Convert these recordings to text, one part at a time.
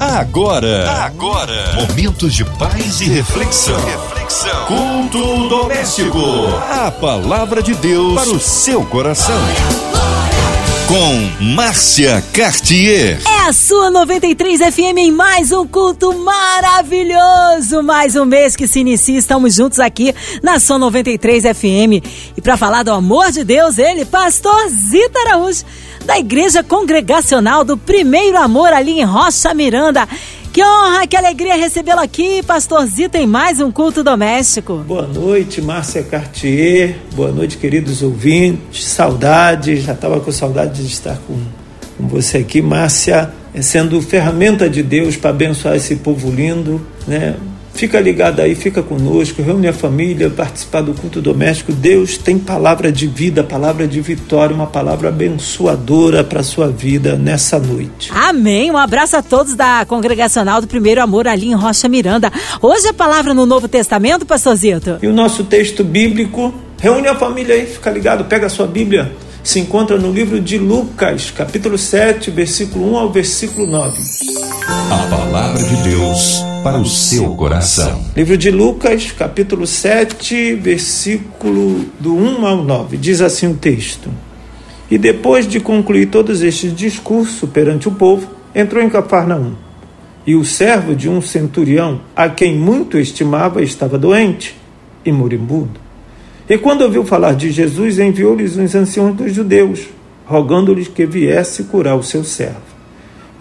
Agora, agora, momentos de paz e reflexão. reflexão. Culto doméstico. A palavra de Deus para o seu coração. Com Márcia Cartier. É a sua 93 FM em mais um culto maravilhoso. Mais um mês que se inicia. Estamos juntos aqui na sua 93 FM. E para falar do amor de Deus, ele, pastor Zita Araújo da Igreja Congregacional do Primeiro Amor ali em Rocha Miranda. Que honra, que alegria recebê-lo aqui, pastorzito, em mais um culto doméstico. Boa noite, Márcia Cartier. Boa noite, queridos ouvintes. Saudade, já estava com saudade de estar com, com você aqui, Márcia, sendo ferramenta de Deus para abençoar esse povo lindo, né? Fica ligado aí, fica conosco, reúne a família, participar do culto doméstico. Deus tem palavra de vida, palavra de vitória, uma palavra abençoadora para a sua vida nessa noite. Amém. Um abraço a todos da Congregacional do Primeiro Amor ali em Rocha Miranda. Hoje a palavra no Novo Testamento, pastorzito. E o nosso texto bíblico, reúne a família aí, fica ligado, pega a sua Bíblia se encontra no livro de Lucas, capítulo 7, versículo 1 ao versículo 9. A palavra de Deus para o seu coração. Livro de Lucas, capítulo 7, versículo do 1 ao 9. Diz assim o texto: E depois de concluir todos estes discursos perante o povo, entrou em Cafarnaum. E o servo de um centurião, a quem muito estimava, estava doente e moribundo. E quando ouviu falar de Jesus, enviou-lhes os anciãos dos judeus, rogando-lhes que viesse curar o seu servo.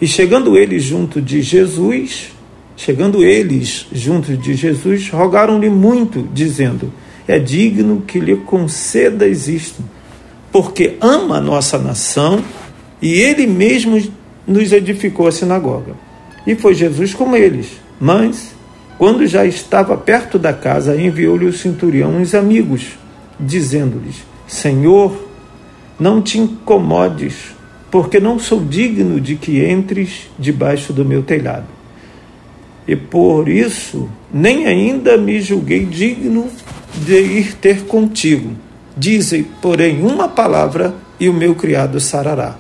E chegando eles junto de Jesus, chegando eles junto de Jesus, rogaram-lhe muito, dizendo: É digno que lhe concedas isto, porque ama a nossa nação e ele mesmo nos edificou a sinagoga. E foi Jesus com eles. Mas quando já estava perto da casa, enviou-lhe o centurião uns amigos, dizendo-lhes: Senhor, não te incomodes, porque não sou digno de que entres debaixo do meu telhado. E por isso nem ainda me julguei digno de ir ter contigo. Dizem, porém, uma palavra e o meu criado sarará.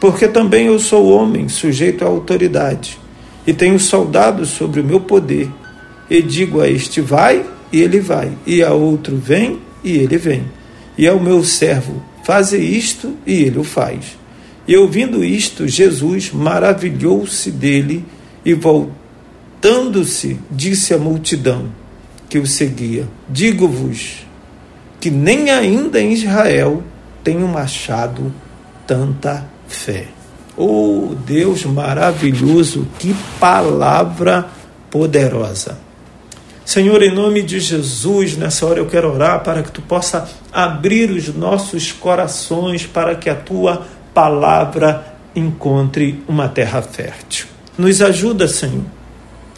Porque também eu sou homem, sujeito à autoridade, e tenho soldados sobre o meu poder e digo a este vai, e ele vai, e a outro vem, e ele vem. E ao meu servo, faze isto, e ele o faz. E ouvindo isto, Jesus maravilhou-se dele e voltando-se, disse à multidão que o seguia: Digo-vos que nem ainda em Israel tenho machado tanta fé. Oh, Deus maravilhoso, que palavra poderosa. Senhor, em nome de Jesus, nessa hora eu quero orar para que tu possa abrir os nossos corações para que a tua palavra encontre uma terra fértil. Nos ajuda, Senhor.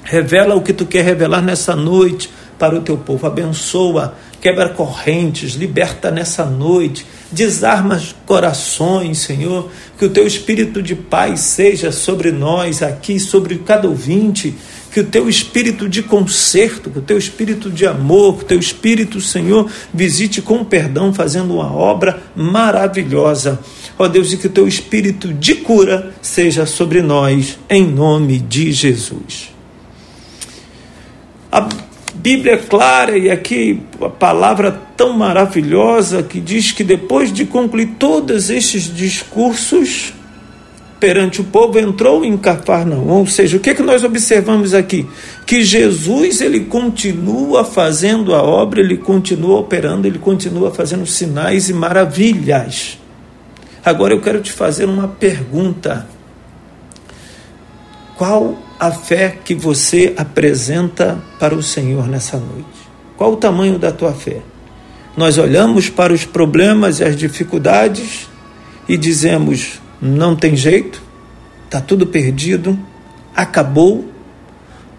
Revela o que tu quer revelar nessa noite para o teu povo. Abençoa, quebra correntes, liberta nessa noite, desarma corações, Senhor. Que o teu espírito de paz seja sobre nós aqui, sobre cada ouvinte que o teu espírito de conserto, que o teu espírito de amor, que o teu espírito, Senhor, visite com perdão, fazendo uma obra maravilhosa. Ó Deus, e que o teu espírito de cura seja sobre nós, em nome de Jesus. A Bíblia é clara e aqui a palavra tão maravilhosa que diz que depois de concluir todos estes discursos, perante o povo, entrou em Cafarnaum. Ou seja, o que, é que nós observamos aqui? Que Jesus ele continua fazendo a obra, ele continua operando, ele continua fazendo sinais e maravilhas. Agora eu quero te fazer uma pergunta. Qual a fé que você apresenta para o Senhor nessa noite? Qual o tamanho da tua fé? Nós olhamos para os problemas e as dificuldades e dizemos: não tem jeito, está tudo perdido, acabou,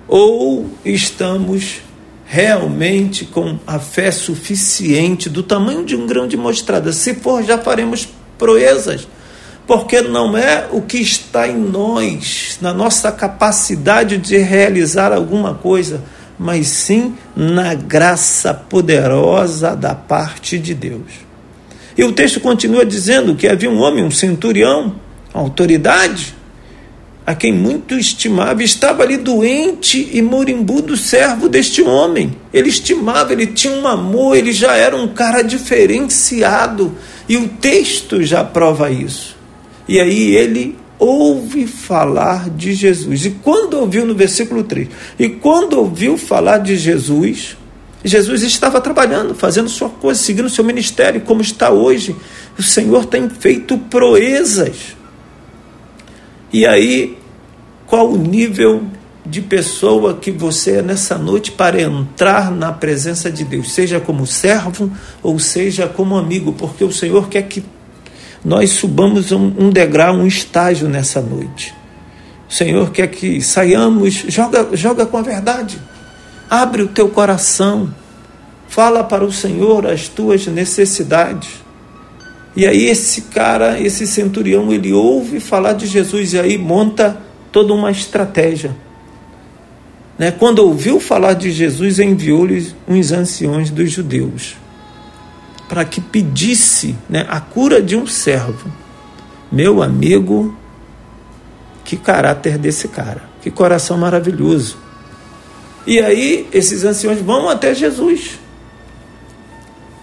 ou estamos realmente com a fé suficiente do tamanho de um grão de mostarda. Se for, já faremos proezas, porque não é o que está em nós, na nossa capacidade de realizar alguma coisa, mas sim na graça poderosa da parte de Deus. E o texto continua dizendo que havia um homem, um centurião, autoridade, a quem muito estimava, estava ali doente e moribundo servo deste homem. Ele estimava, ele tinha um amor, ele já era um cara diferenciado. E o texto já prova isso. E aí ele ouve falar de Jesus. E quando ouviu no versículo 3, e quando ouviu falar de Jesus, Jesus estava trabalhando, fazendo sua coisa, seguindo seu ministério, como está hoje. O Senhor tem feito proezas. E aí, qual o nível de pessoa que você é nessa noite para entrar na presença de Deus, seja como servo ou seja como amigo, porque o Senhor quer que nós subamos um, degrau, um estágio nessa noite. O Senhor quer que saiamos, joga, joga com a verdade, abre o teu coração, fala para o Senhor as tuas necessidades. E aí esse cara, esse centurião, ele ouve falar de Jesus e aí monta toda uma estratégia. Né? Quando ouviu falar de Jesus, enviou-lhe uns anciões dos judeus para que pedisse né, a cura de um servo. Meu amigo, que caráter desse cara, que coração maravilhoso. E aí esses anciões vão até Jesus.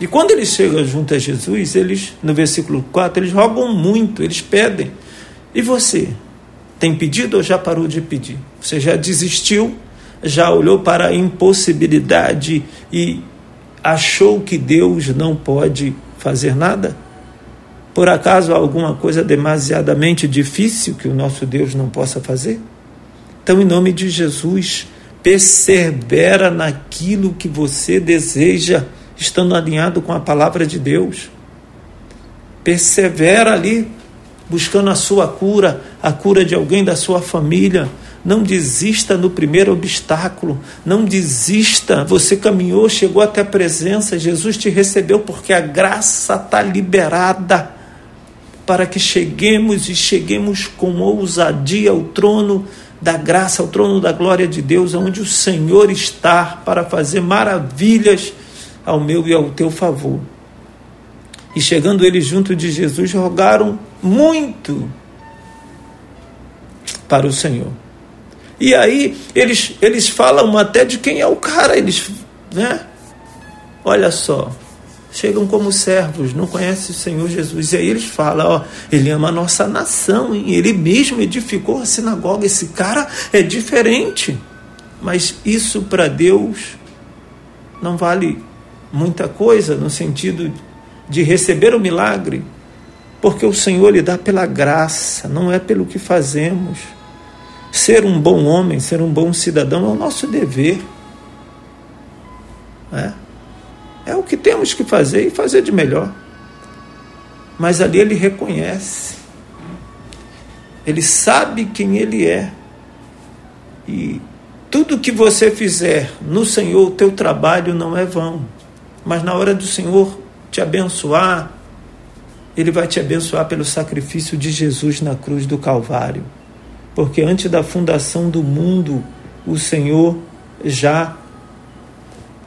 E quando eles chegam junto a Jesus, eles, no versículo 4, eles rogam muito, eles pedem. E você? Tem pedido ou já parou de pedir? Você já desistiu? Já olhou para a impossibilidade e achou que Deus não pode fazer nada? Por acaso há alguma coisa demasiadamente difícil que o nosso Deus não possa fazer? Então, em nome de Jesus, persevera naquilo que você deseja estando alinhado com a palavra de Deus. Persevera ali, buscando a sua cura, a cura de alguém da sua família. Não desista no primeiro obstáculo, não desista. Você caminhou, chegou até a presença, Jesus te recebeu porque a graça está liberada para que cheguemos e cheguemos com ousadia ao trono da graça, ao trono da glória de Deus, onde o Senhor está para fazer maravilhas ao meu e ao teu favor. E chegando eles junto de Jesus, rogaram muito para o Senhor. E aí eles, eles falam até de quem é o cara, eles, né? Olha só, chegam como servos, não conhecem o Senhor Jesus. E aí eles falam, ó, ele ama a nossa nação, hein? ele mesmo edificou a sinagoga, esse cara é diferente. Mas isso para Deus não vale muita coisa no sentido de receber o milagre, porque o Senhor lhe dá pela graça, não é pelo que fazemos. Ser um bom homem, ser um bom cidadão é o nosso dever. É, é o que temos que fazer e fazer de melhor. Mas ali ele reconhece, ele sabe quem ele é. E tudo que você fizer no Senhor, o teu trabalho não é vão. Mas na hora do Senhor te abençoar, Ele vai te abençoar pelo sacrifício de Jesus na cruz do Calvário. Porque antes da fundação do mundo, o Senhor já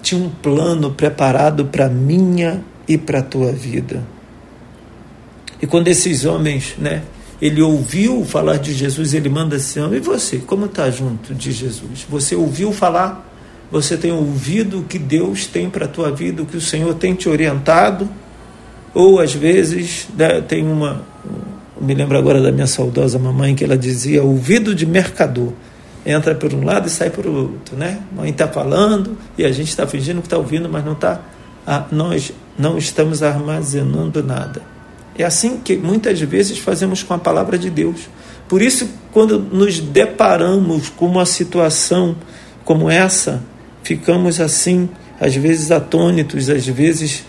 tinha um plano preparado para minha e para a tua vida. E quando esses homens, né, ele ouviu falar de Jesus, ele manda assim: e você, como está junto de Jesus? Você ouviu falar? você tem ouvido o que Deus tem para a tua vida, o que o Senhor tem te orientado, ou às vezes né, tem uma. Me lembro agora da minha saudosa mamãe que ela dizia: ouvido de mercador. Entra por um lado e sai por outro, né? A mãe está falando e a gente está fingindo que está ouvindo, mas não está. Nós não estamos armazenando nada. É assim que muitas vezes fazemos com a palavra de Deus. Por isso, quando nos deparamos com uma situação como essa, ficamos assim, às vezes atônitos, às vezes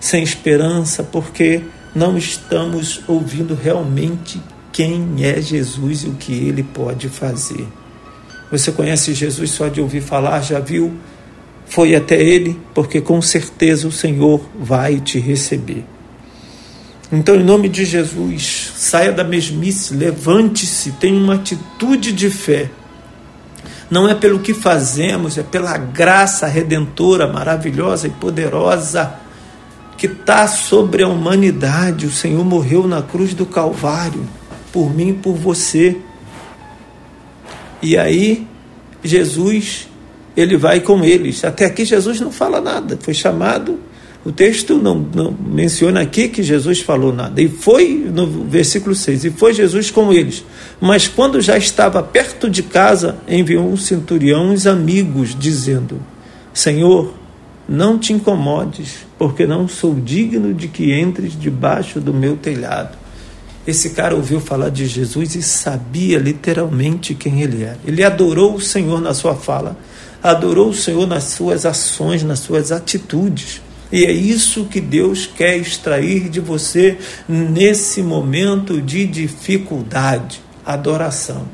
sem esperança, porque não estamos ouvindo realmente quem é Jesus e o que ele pode fazer. Você conhece Jesus só de ouvir falar, já viu? Foi até ele, porque com certeza o Senhor vai te receber. Então, em nome de Jesus, saia da mesmice, levante-se, tenha uma atitude de fé não é pelo que fazemos, é pela graça redentora, maravilhosa e poderosa que está sobre a humanidade. O Senhor morreu na cruz do Calvário por mim e por você. E aí Jesus ele vai com eles. Até aqui Jesus não fala nada. Foi chamado. O texto não, não menciona aqui que Jesus falou nada. E foi, no versículo 6, e foi Jesus com eles. Mas quando já estava perto de casa, enviou um centurião os amigos, dizendo: Senhor, não te incomodes, porque não sou digno de que entres debaixo do meu telhado. Esse cara ouviu falar de Jesus e sabia literalmente quem ele era. Ele adorou o Senhor na sua fala adorou o Senhor nas suas ações, nas suas atitudes. E é isso que Deus quer extrair de você nesse momento de dificuldade adoração.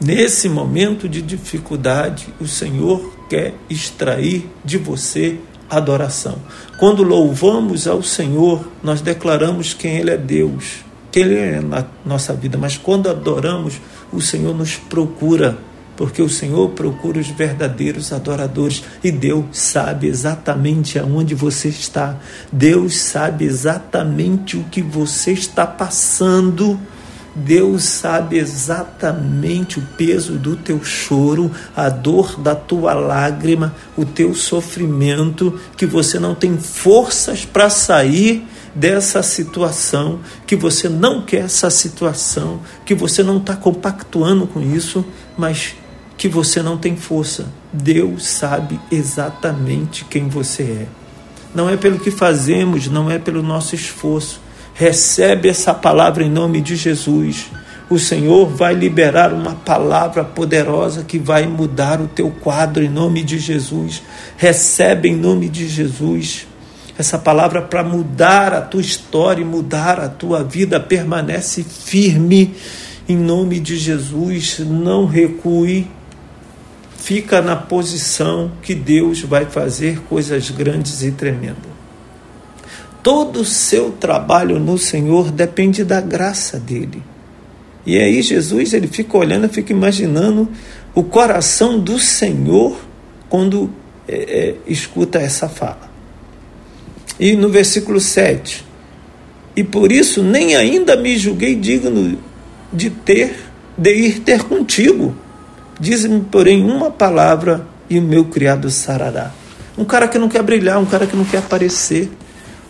Nesse momento de dificuldade, o Senhor quer extrair de você adoração. Quando louvamos ao Senhor, nós declaramos quem Ele é Deus, quem Ele é na nossa vida. Mas quando adoramos, o Senhor nos procura porque o Senhor procura os verdadeiros adoradores e Deus sabe exatamente aonde você está. Deus sabe exatamente o que você está passando. Deus sabe exatamente o peso do teu choro, a dor da tua lágrima, o teu sofrimento, que você não tem forças para sair dessa situação, que você não quer essa situação, que você não está compactuando com isso, mas que você não tem força. Deus sabe exatamente quem você é. Não é pelo que fazemos, não é pelo nosso esforço. Recebe essa palavra em nome de Jesus. O Senhor vai liberar uma palavra poderosa que vai mudar o teu quadro em nome de Jesus. Recebe em nome de Jesus essa palavra para mudar a tua história e mudar a tua vida. Permanece firme em nome de Jesus. Não recue fica na posição que Deus vai fazer coisas grandes e tremendas. Todo o seu trabalho no Senhor depende da graça dele. E aí Jesus ele fica olhando, fica imaginando o coração do Senhor quando é, é, escuta essa fala. E no versículo 7, e por isso nem ainda me julguei digno de ter, de ir ter contigo Diz-me, porém, uma palavra e o meu criado sarará. Um cara que não quer brilhar, um cara que não quer aparecer.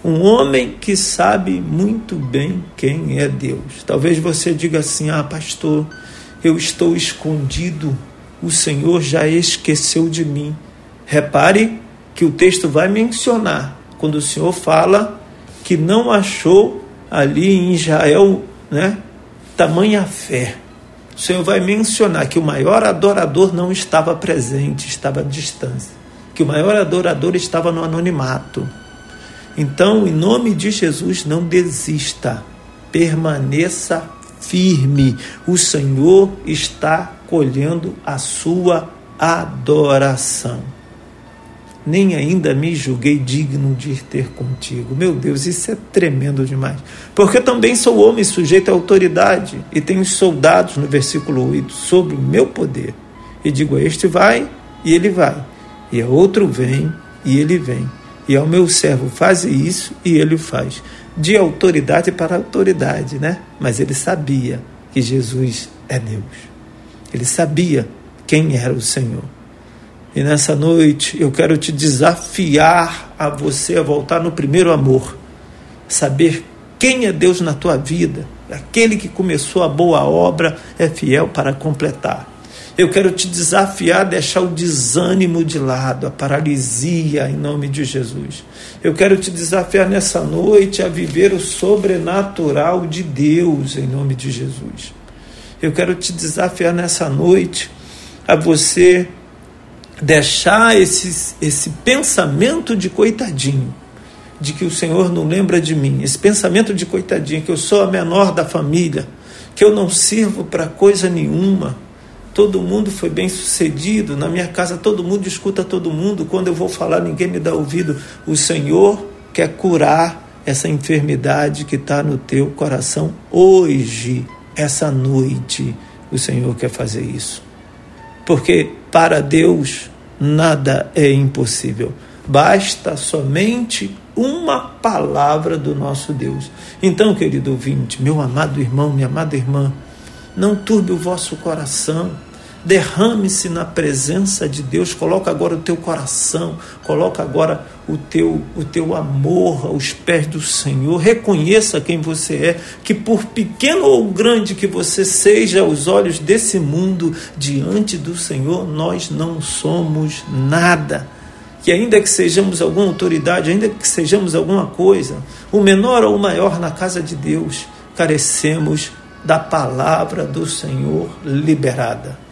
Um homem que sabe muito bem quem é Deus. Talvez você diga assim: ah, pastor, eu estou escondido, o Senhor já esqueceu de mim. Repare que o texto vai mencionar quando o Senhor fala que não achou ali em Israel né, tamanha fé o Senhor vai mencionar que o maior adorador não estava presente, estava à distância. Que o maior adorador estava no anonimato. Então, em nome de Jesus, não desista. Permaneça firme. O Senhor está colhendo a sua adoração nem ainda me julguei digno de ir ter contigo. Meu Deus, isso é tremendo demais. Porque também sou homem sujeito à autoridade e tenho soldados, no versículo 8, sobre o meu poder. E digo a este vai, e ele vai. E a outro vem, e ele vem. E ao meu servo faz isso, e ele o faz. De autoridade para autoridade, né? Mas ele sabia que Jesus é Deus. Ele sabia quem era o Senhor. E nessa noite eu quero te desafiar a você a voltar no primeiro amor, saber quem é Deus na tua vida, aquele que começou a boa obra é fiel para completar. Eu quero te desafiar a deixar o desânimo de lado, a paralisia em nome de Jesus. Eu quero te desafiar nessa noite a viver o sobrenatural de Deus em nome de Jesus. Eu quero te desafiar nessa noite a você deixar esse, esse pensamento de coitadinho, de que o Senhor não lembra de mim, esse pensamento de coitadinho, que eu sou a menor da família, que eu não sirvo para coisa nenhuma. Todo mundo foi bem sucedido, na minha casa todo mundo escuta todo mundo, quando eu vou falar ninguém me dá ouvido. O Senhor quer curar essa enfermidade que está no teu coração hoje, essa noite. O Senhor quer fazer isso. Porque para Deus nada é impossível. Basta somente uma palavra do nosso Deus. Então, querido ouvinte, meu amado irmão, minha amada irmã, não turbe o vosso coração. Derrame-se na presença de Deus, coloca agora o teu coração, coloca agora o teu, o teu amor aos pés do Senhor. Reconheça quem você é, que por pequeno ou grande que você seja aos olhos desse mundo, diante do Senhor, nós não somos nada. Que ainda que sejamos alguma autoridade, ainda que sejamos alguma coisa, o menor ou o maior na casa de Deus, carecemos da palavra do Senhor liberada.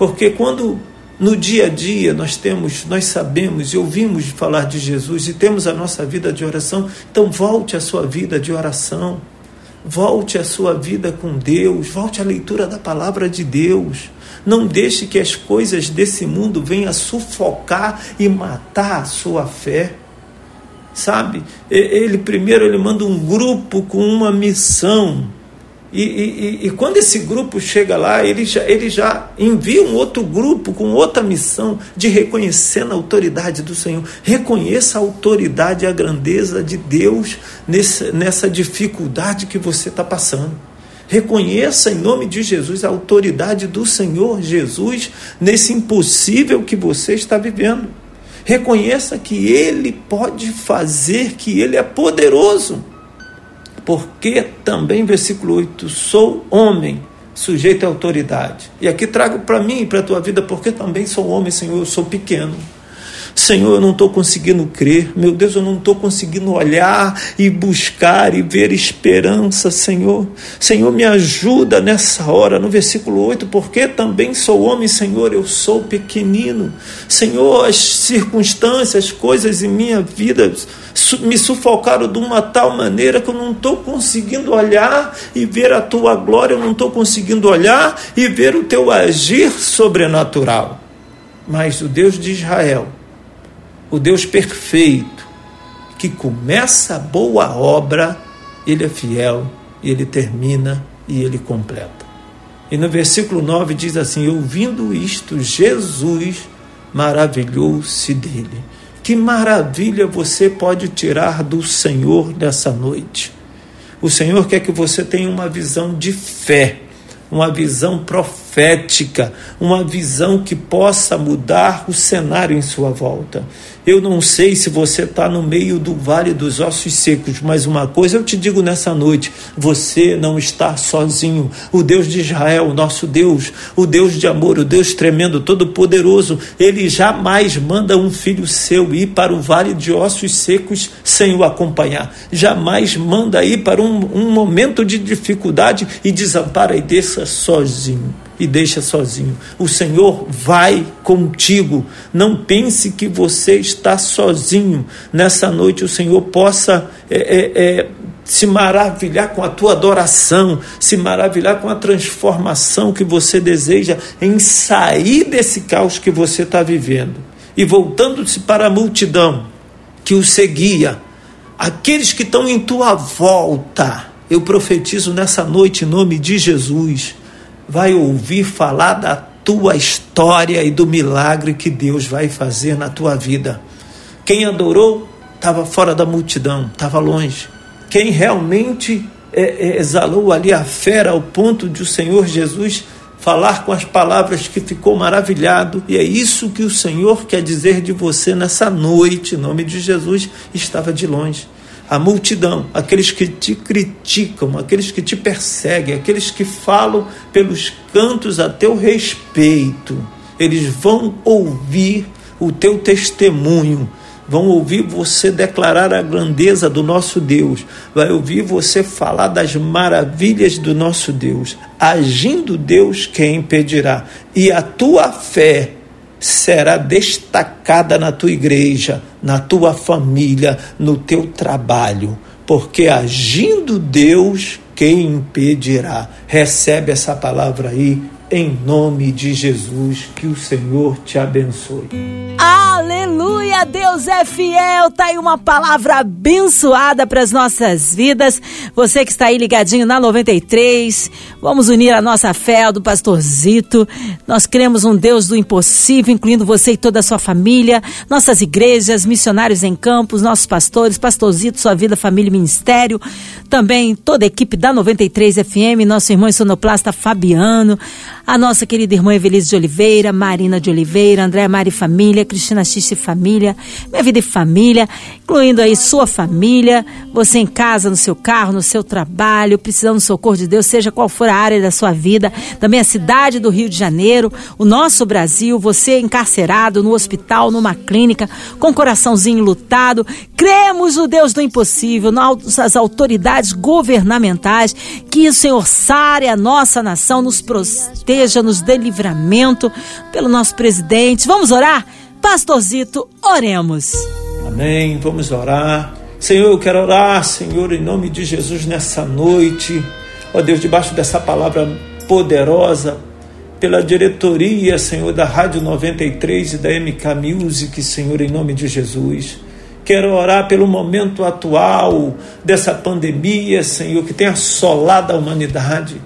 Porque quando no dia a dia nós temos, nós sabemos e ouvimos falar de Jesus e temos a nossa vida de oração, então volte a sua vida de oração. Volte a sua vida com Deus, volte à leitura da palavra de Deus. Não deixe que as coisas desse mundo venham sufocar e matar a sua fé. Sabe? Ele primeiro ele manda um grupo com uma missão e, e, e, quando esse grupo chega lá, ele já, ele já envia um outro grupo com outra missão de reconhecendo a autoridade do Senhor. Reconheça a autoridade e a grandeza de Deus nesse, nessa dificuldade que você está passando. Reconheça em nome de Jesus a autoridade do Senhor Jesus nesse impossível que você está vivendo. Reconheça que Ele pode fazer, que Ele é poderoso porque também, versículo 8, sou homem, sujeito à autoridade. E aqui trago para mim e para a tua vida, porque também sou homem, Senhor, eu sou pequeno. Senhor, eu não estou conseguindo crer, meu Deus, eu não estou conseguindo olhar e buscar e ver esperança, Senhor. Senhor, me ajuda nessa hora, no versículo 8, porque também sou homem, Senhor, eu sou pequenino. Senhor, as circunstâncias, as coisas em minha vida me sufocaram de uma tal maneira que eu não estou conseguindo olhar e ver a tua glória, eu não estou conseguindo olhar e ver o teu agir sobrenatural. Mas o Deus de Israel, o Deus perfeito, que começa a boa obra, ele é fiel e ele termina e ele completa. E no versículo 9 diz assim: Ouvindo isto, Jesus maravilhou-se dele. Que maravilha você pode tirar do Senhor nessa noite. O Senhor quer que você tenha uma visão de fé uma visão profética, uma visão que possa mudar o cenário em sua volta. Eu não sei se você está no meio do vale dos ossos secos, mas uma coisa eu te digo nessa noite: você não está sozinho. O Deus de Israel, nosso Deus, o Deus de amor, o Deus tremendo, todo-poderoso, ele jamais manda um filho seu ir para o vale de ossos secos sem o acompanhar. Jamais manda ir para um, um momento de dificuldade e desampara e desça sozinho e deixa sozinho. O Senhor vai contigo. Não pense que você está sozinho. Nessa noite o Senhor possa é, é, é, se maravilhar com a tua adoração, se maravilhar com a transformação que você deseja em sair desse caos que você está vivendo. E voltando-se para a multidão que o seguia, aqueles que estão em tua volta, eu profetizo nessa noite em nome de Jesus vai ouvir falar da tua história e do milagre que Deus vai fazer na tua vida. Quem adorou estava fora da multidão, estava longe. Quem realmente é, é, exalou ali a fera ao ponto de o Senhor Jesus falar com as palavras que ficou maravilhado, e é isso que o Senhor quer dizer de você nessa noite, em nome de Jesus, estava de longe a multidão, aqueles que te criticam, aqueles que te perseguem, aqueles que falam pelos cantos a teu respeito, eles vão ouvir o teu testemunho, vão ouvir você declarar a grandeza do nosso Deus, vai ouvir você falar das maravilhas do nosso Deus. Agindo Deus, quem impedirá? E a tua fé será destacada na tua igreja, na tua família, no teu trabalho, porque agindo Deus, quem impedirá? Recebe essa palavra aí em nome de Jesus, que o Senhor te abençoe. Aleluia! Aleluia, Deus é fiel. Tá aí uma palavra abençoada para as nossas vidas. Você que está aí ligadinho na 93, vamos unir a nossa fé ao do pastorzito. Nós cremos um Deus do impossível, incluindo você e toda a sua família, nossas igrejas, missionários em campos, nossos pastores, pastorzito, sua vida, família e ministério. Também toda a equipe da 93 FM, nosso irmão sonoplasta Fabiano, a nossa querida irmã Evelise de Oliveira, Marina de Oliveira, Andréa Mari Família, Cristina Xixi Família, Minha Vida e Família, incluindo aí sua família, você em casa, no seu carro, no seu trabalho, precisando do socorro de Deus, seja qual for a área da sua vida, também a cidade do Rio de Janeiro, o nosso Brasil, você encarcerado no hospital, numa clínica, com coraçãozinho lutado, cremos no Deus do impossível, nas autoridades governamentais, que o Senhor sare a nossa nação, nos proteja, nos dê livramento pelo nosso presidente. Vamos orar? Pastorzito, oremos. Amém. Vamos orar. Senhor, eu quero orar, Senhor, em nome de Jesus nessa noite. Ó Deus, debaixo dessa palavra poderosa, pela diretoria, Senhor, da Rádio 93 e da MK Music, Senhor, em nome de Jesus. Quero orar pelo momento atual dessa pandemia, Senhor, que tem assolado a humanidade.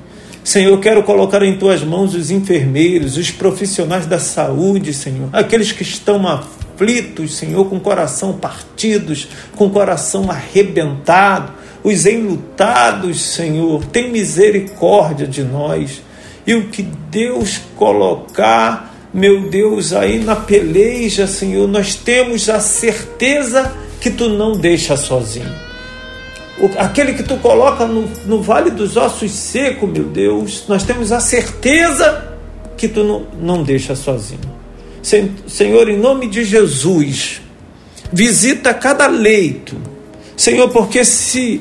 Senhor, quero colocar em tuas mãos os enfermeiros, os profissionais da saúde, Senhor, aqueles que estão aflitos, Senhor, com coração partidos, com coração arrebentado, os enlutados, Senhor, tem misericórdia de nós. E o que Deus colocar, meu Deus, aí na peleja, Senhor, nós temos a certeza que tu não deixa sozinho aquele que tu coloca no, no vale dos ossos seco, meu Deus, nós temos a certeza que tu não, não deixa sozinho. Senhor, em nome de Jesus, visita cada leito. Senhor, porque se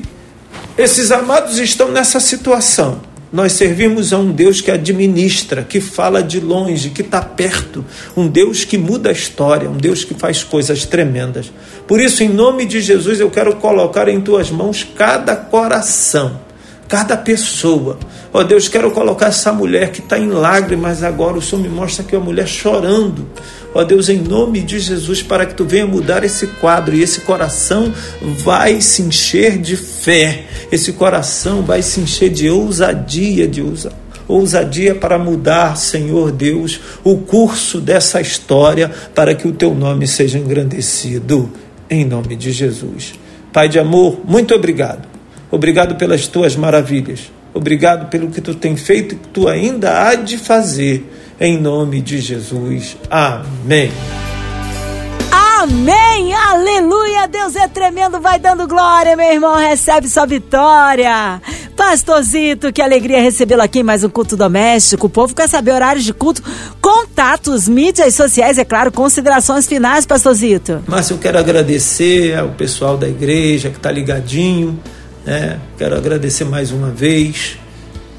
esses amados estão nessa situação, nós servimos a um Deus que administra, que fala de longe, que está perto, um Deus que muda a história, um Deus que faz coisas tremendas. Por isso, em nome de Jesus, eu quero colocar em tuas mãos cada coração, cada pessoa. Ó oh, Deus, quero colocar essa mulher que está em lágrimas agora. O Senhor me mostra que é uma mulher chorando. Ó Deus, em nome de Jesus, para que tu venha mudar esse quadro e esse coração vai se encher de fé esse coração vai se encher de ousadia, de ousadia para mudar, Senhor Deus, o curso dessa história para que o teu nome seja engrandecido, em nome de Jesus. Pai de amor, muito obrigado. Obrigado pelas tuas maravilhas. Obrigado pelo que tu tem feito e que tu ainda há de fazer. Em nome de Jesus. Amém. Amém! Aleluia! Deus é tremendo, vai dando glória, meu irmão. Recebe sua vitória. Pastorzito, que alegria recebê-lo aqui em mais um culto doméstico. O povo quer saber horários de culto, contatos, mídias sociais, é claro, considerações finais, Pastorzito. Mas eu quero agradecer ao pessoal da igreja que está ligadinho, né? Quero agradecer mais uma vez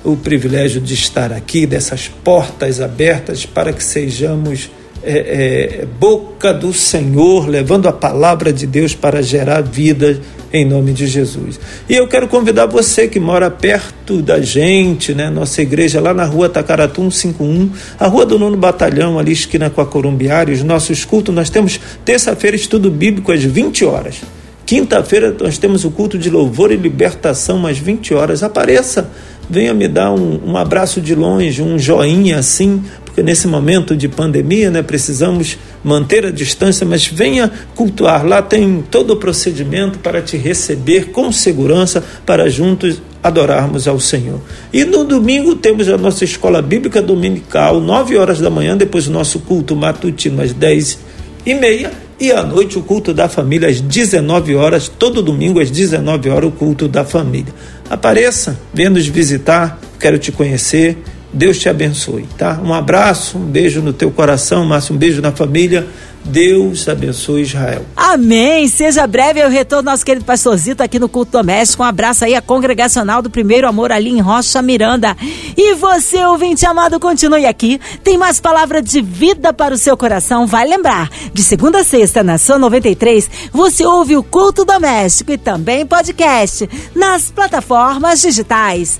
o privilégio de estar aqui, dessas portas abertas para que sejamos é, é, boca do Senhor, levando a palavra de Deus para gerar vida em nome de Jesus. E eu quero convidar você que mora perto da gente, né? Nossa igreja lá na rua Tacaratu 151, a rua do nono batalhão, ali esquina com a Corumbiária, os nossos cultos, nós temos terça-feira estudo bíblico às 20 horas. Quinta-feira nós temos o culto de louvor e libertação às 20 horas. Apareça, venha me dar um, um abraço de longe, um joinha assim, porque nesse momento de pandemia, né, precisamos manter a distância, mas venha cultuar. Lá tem todo o procedimento para te receber com segurança, para juntos adorarmos ao Senhor. E no domingo temos a nossa escola bíblica dominical, 9 horas da manhã, depois o nosso culto matutino às 10 e meia. E à noite o culto da família às 19 horas, todo domingo às 19 horas o culto da família. Apareça, venha nos visitar, quero te conhecer Deus te abençoe, tá? Um abraço, um beijo no teu coração, Márcio, um beijo na família. Deus abençoe Israel. Amém. Seja breve o retorno nosso querido pastorzito aqui no culto doméstico. Um abraço aí à congregacional do Primeiro Amor ali em Rocha Miranda. E você, ouvinte amado, continue aqui. Tem mais palavra de vida para o seu coração. Vai lembrar, de segunda a sexta na sua 93, você ouve o culto doméstico e também podcast nas plataformas digitais